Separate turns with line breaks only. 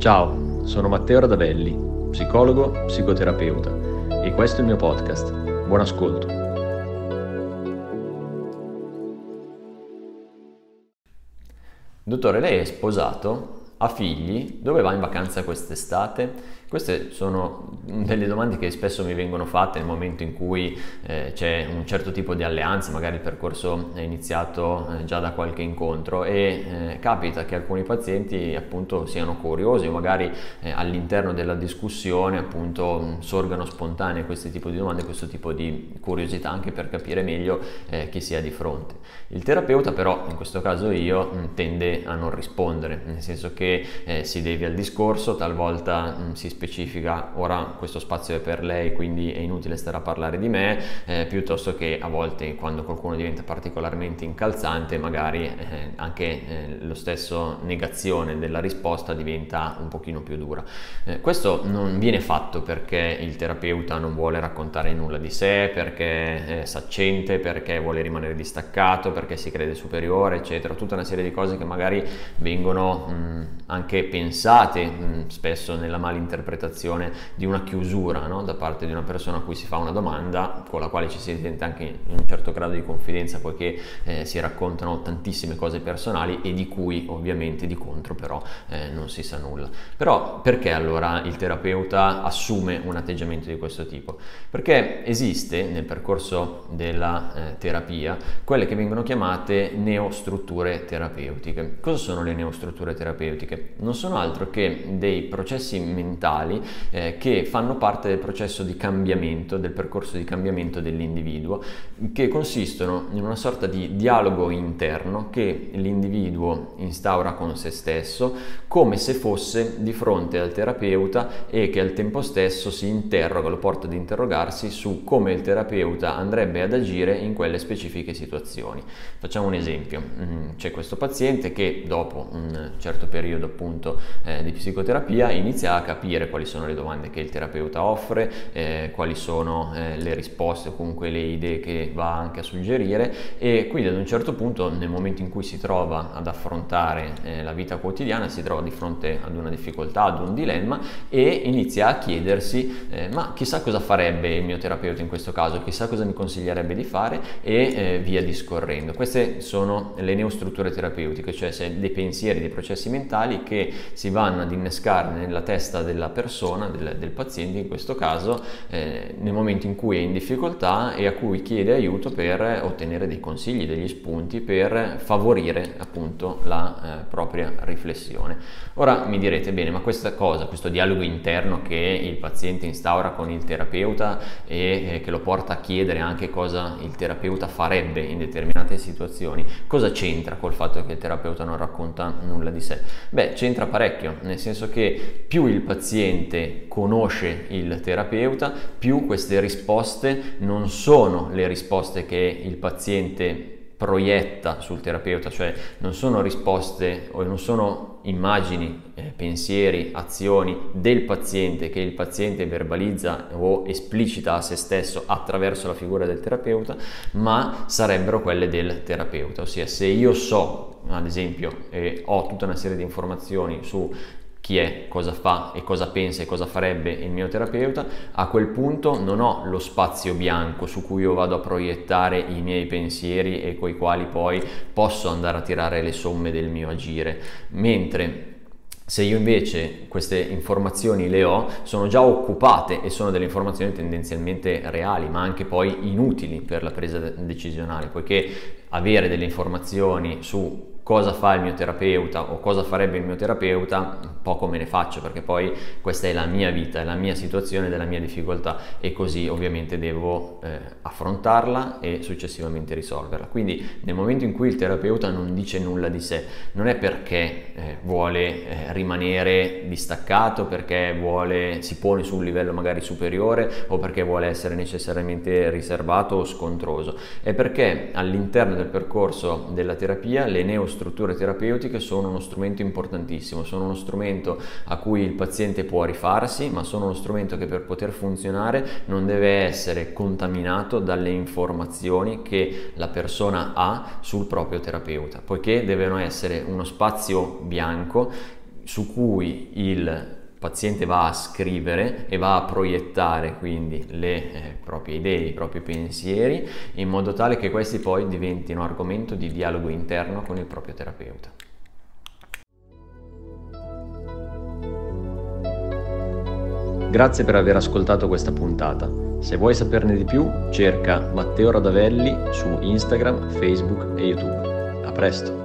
Ciao, sono Matteo Radavelli, psicologo, psicoterapeuta e questo è il mio podcast. Buon ascolto. Dottore, lei è sposato? Ha figli? Dove va in vacanza quest'estate? Queste sono delle domande che spesso mi vengono fatte nel momento in cui eh, c'è un certo tipo di alleanza, magari il percorso è iniziato eh, già da qualche incontro e eh, capita che alcuni pazienti appunto siano curiosi o magari eh, all'interno della discussione appunto sorgano spontanee questo tipo di domande, questo tipo di curiosità anche per capire meglio eh, chi sia di fronte. Il terapeuta però, in questo caso io, mh, tende a non rispondere, nel senso che eh, si devia al discorso, talvolta mh, si specifica ora questo spazio è per lei quindi è inutile stare a parlare di me eh, piuttosto che a volte quando qualcuno diventa particolarmente incalzante magari eh, anche eh, lo stesso negazione della risposta diventa un pochino più dura. Eh, questo non viene fatto perché il terapeuta non vuole raccontare nulla di sé perché è saccente perché vuole rimanere distaccato perché si crede superiore eccetera tutta una serie di cose che magari vengono mh, anche pensate mh, spesso nella malinterpretazione interpretazione di una chiusura no? da parte di una persona a cui si fa una domanda con la quale ci si sente anche in un certo grado di confidenza poiché eh, si raccontano tantissime cose personali e di cui ovviamente di contro però eh, non si sa nulla. Però perché allora il terapeuta assume un atteggiamento di questo tipo? Perché esiste nel percorso della eh, terapia quelle che vengono chiamate neostrutture terapeutiche. Cosa sono le neostrutture terapeutiche? Non sono altro che dei processi mentali eh, che fanno parte del processo di cambiamento, del percorso di cambiamento dell'individuo, che consistono in una sorta di dialogo interno che l'individuo instaura con se stesso come se fosse di fronte al terapeuta e che al tempo stesso si interroga, lo porta ad interrogarsi su come il terapeuta andrebbe ad agire in quelle specifiche situazioni. Facciamo un esempio, mm, c'è questo paziente che dopo un certo periodo appunto eh, di psicoterapia inizia a capire quali sono le domande che il terapeuta offre, eh, quali sono eh, le risposte o comunque le idee che va anche a suggerire e quindi ad un certo punto nel momento in cui si trova ad affrontare eh, la vita quotidiana si trova di fronte ad una difficoltà, ad un dilemma e inizia a chiedersi eh, ma chissà cosa farebbe il mio terapeuta in questo caso, chissà cosa mi consiglierebbe di fare e eh, via discorrendo. Queste sono le neostrutture terapeutiche, cioè dei pensieri, dei processi mentali che si vanno ad innescare nella testa della persona del, del paziente in questo caso, eh, nel momento in cui è in difficoltà e a cui chiede aiuto per ottenere dei consigli, degli spunti per favorire appunto la eh, propria riflessione. Ora mi direte bene, ma questa cosa, questo dialogo interno che il paziente instaura con il terapeuta e eh, che lo porta a chiedere anche cosa il terapeuta farebbe in determinate situazioni, cosa c'entra col fatto che il terapeuta non racconta nulla di sé? Beh, c'entra parecchio, nel senso che più il paziente conosce il terapeuta, più queste risposte non sono le risposte che il paziente proietta sul terapeuta, cioè non sono risposte o non sono immagini, eh, pensieri, azioni del paziente che il paziente verbalizza o esplicita a se stesso attraverso la figura del terapeuta, ma sarebbero quelle del terapeuta, ossia se io so, ad esempio, eh, ho tutta una serie di informazioni su chi è, cosa fa e cosa pensa e cosa farebbe il mio terapeuta, a quel punto non ho lo spazio bianco su cui io vado a proiettare i miei pensieri e coi quali poi posso andare a tirare le somme del mio agire, mentre se io invece queste informazioni le ho, sono già occupate e sono delle informazioni tendenzialmente reali, ma anche poi inutili per la presa decisionale, poiché avere delle informazioni su cosa fa il mio terapeuta o cosa farebbe il mio terapeuta, poco me ne faccio perché poi questa è la mia vita, è la mia situazione, della mia difficoltà e così ovviamente devo eh, affrontarla e successivamente risolverla. Quindi nel momento in cui il terapeuta non dice nulla di sé, non è perché eh, vuole eh, rimanere distaccato, perché vuole, si pone su un livello magari superiore o perché vuole essere necessariamente riservato o scontroso, è perché all'interno del percorso della terapia le neostrutture strutture terapeutiche sono uno strumento importantissimo, sono uno strumento a cui il paziente può rifarsi, ma sono uno strumento che per poter funzionare non deve essere contaminato dalle informazioni che la persona ha sul proprio terapeuta, poiché devono essere uno spazio bianco su cui il paziente va a scrivere e va a proiettare quindi le eh, proprie idee, i propri pensieri, in modo tale che questi poi diventino argomento di dialogo interno con il proprio terapeuta. Grazie per aver ascoltato questa puntata. Se vuoi saperne di più, cerca Matteo Radavelli su Instagram, Facebook e YouTube. A presto!